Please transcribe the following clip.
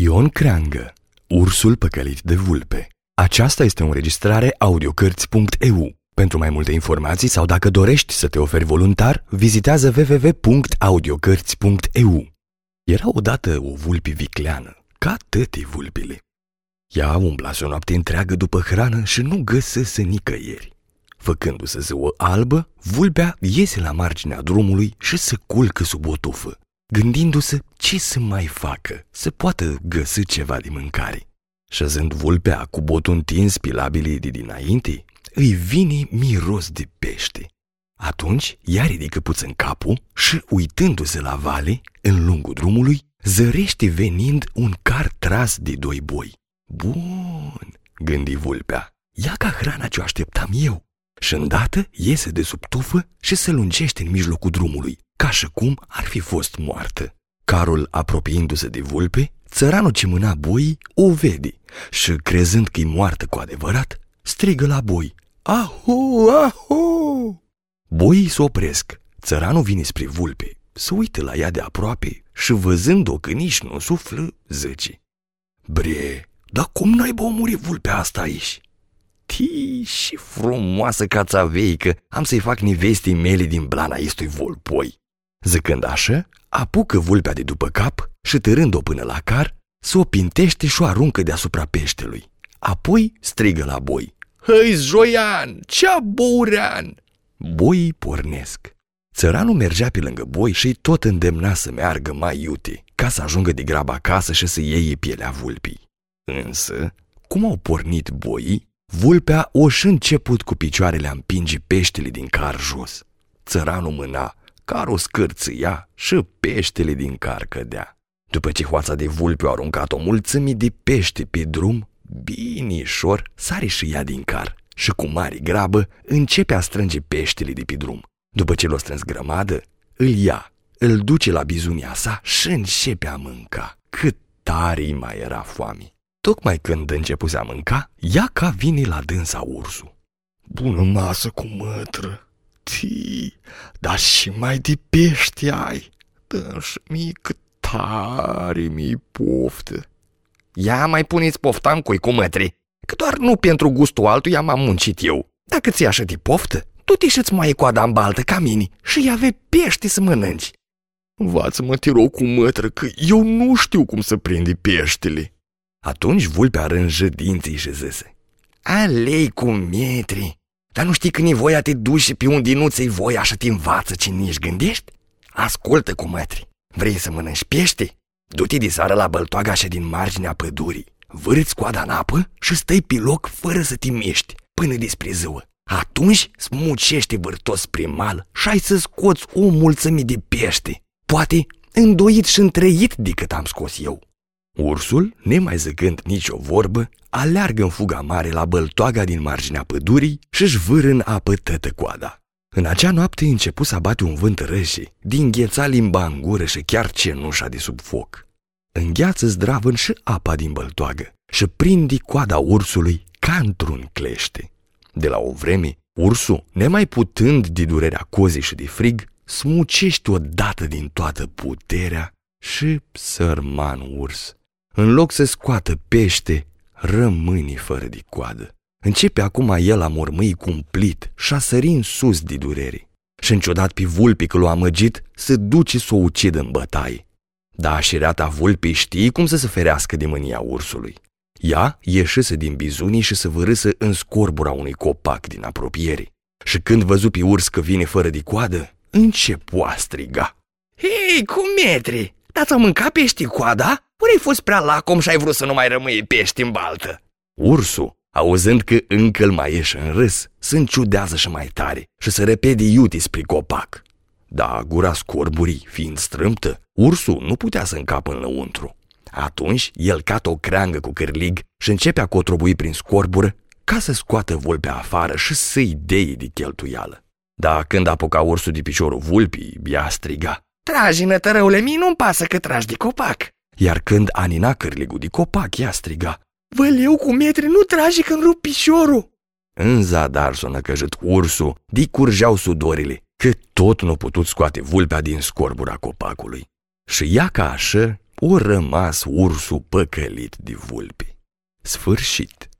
Ion Creangă, ursul păcălit de vulpe. Aceasta este o înregistrare audiocărți.eu. Pentru mai multe informații sau dacă dorești să te oferi voluntar, vizitează www.audiocărți.eu. Era odată o vulpi vicleană, ca tătii vulpile. Ea umblase o noapte întreagă după hrană și nu găsese nicăieri. Făcându-se zău albă, vulpea iese la marginea drumului și se culcă sub o tufă gândindu-se ce să mai facă, să poată găsi ceva de mâncare. Șezând vulpea cu botul întins pilabilii de dinainte, îi vine miros de pește. Atunci ea ridică puțin capul și, uitându-se la vale, în lungul drumului, zărește venind un car tras de doi boi. Bun, gândi vulpea, ia ca hrana ce o așteptam eu. Și îndată iese de sub tufă și se lungește în mijlocul drumului, ca și cum ar fi fost moartă. Carul, apropiindu-se de vulpe, țăranul ce mâna boii o vede și, crezând că e moartă cu adevărat, strigă la boi. Ahu, ahu! Boii se opresc. Țăranul vine spre vulpe, se uită la ea de aproape și văzând-o că nici nu suflă, zice. Bre, dar cum n-ai omori vulpea asta aici? Ti și frumoasă cațaveică, am să-i fac nivestii mele din blana istui volpoi. Zicând așa, apucă vulpea de după cap și târând-o până la car, se o pintește și o aruncă deasupra peștelui. Apoi strigă la boi. Hăi, Joian, cea bourean! Boii pornesc. Țăranul mergea pe lângă boi și tot îndemna să meargă mai iute, ca să ajungă de grabă acasă și să iei pielea vulpii. Însă, cum au pornit boii, vulpea o și început cu picioarele a împinge peștele din car jos. Țăranul mâna carul scârțâia și peștele din car cădea. După ce hoața de vulpe a aruncat o mulțime de pește pe drum, binișor sare și ea din car și cu mare grabă începe a strânge peștele de pe drum. După ce l-o strâns grămadă, îl ia, îl duce la bizunia sa și începe a mânca. Cât tare mai era foame. Tocmai când începuse a mânca, ia ca vine la dânsa ursul. Bună masă cu mătră, ti, dar și mai de pești ai. dă și mie cât tare mi poftă. Ia mai puneți pofta în cu mătri, că doar nu pentru gustul altuia m-am muncit eu. Dacă ți așa de poftă, tu te și mai coada în baltă ca mine și ia avea pește să mănânci. Învață-mă, te rog, cu mătră, că eu nu știu cum să prinde peștele. Atunci vulpea rânjă dinții și zise, Alei cu metri, dar nu știi când e voia te duci și pe unde nu ți voia așa te învață ce nici gândești? Ascultă cu mătri. Vrei să mănânci pește? Du-te de seară la băltoaga așa din marginea pădurii. Vârți coada în apă și stai pe loc fără să te miști până despre ziua. Atunci smucește vârtos spre mal și ai să scoți o mulțime de pește. Poate îndoit și întreit decât am scos eu. Ursul, nemai zăgând nicio vorbă, aleargă în fuga mare la băltoaga din marginea pădurii și își vâră în apă tătă coada. În acea noapte începu să bate un vânt rășe, din gheța limba în gură și chiar cenușa de sub foc. Îngheață zdravân și apa din băltoagă și prinde coada ursului ca într-un clește. De la o vreme, ursul, nemai putând de durerea cozii și de frig, smucește odată din toată puterea și sărman urs în loc să scoată pește, rămâni fără de coadă. Începe acum el a mormâi cumplit și a sări în sus de durere. Și înciudat pe vulpi că l-a amăgit, se duce să o ucidă în bătaie. Dar așireata vulpii știi cum să se ferească de mânia ursului. Ea ieșise din bizunii și se vârâsă în scorbura unui copac din apropiere. Și când văzu pe urs că vine fără de coadă, începu a striga. Hei, cu metri, dați-o mânca pești coada? Ori ai fost prea lacom și ai vrut să nu mai rămâi pești în baltă? Ursul, auzând că încă îl mai ieși în râs, se înciudează și mai tare și se repede iuti spre copac. Da, gura scorburii fiind strâmtă, ursul nu putea să încapă în lăuntru. Atunci el cată o creangă cu cârlig și începe a cotrobui prin scorbură ca să scoată vulpea afară și să-i dei de cheltuială. Dar când apuca ursul de piciorul vulpii, ea striga. Tragi, nătărăule, mie nu-mi pasă că tragi de copac iar când anina cârligul de copac, ea striga, Văleu cu metri, nu trage când rup piciorul! În zadar s-o năcăjit ursul, de curgeau sudorile, că tot nu putut scoate vulpea din scorbura copacului. Și ea ca așa, o rămas ursul păcălit de vulpi. Sfârșit.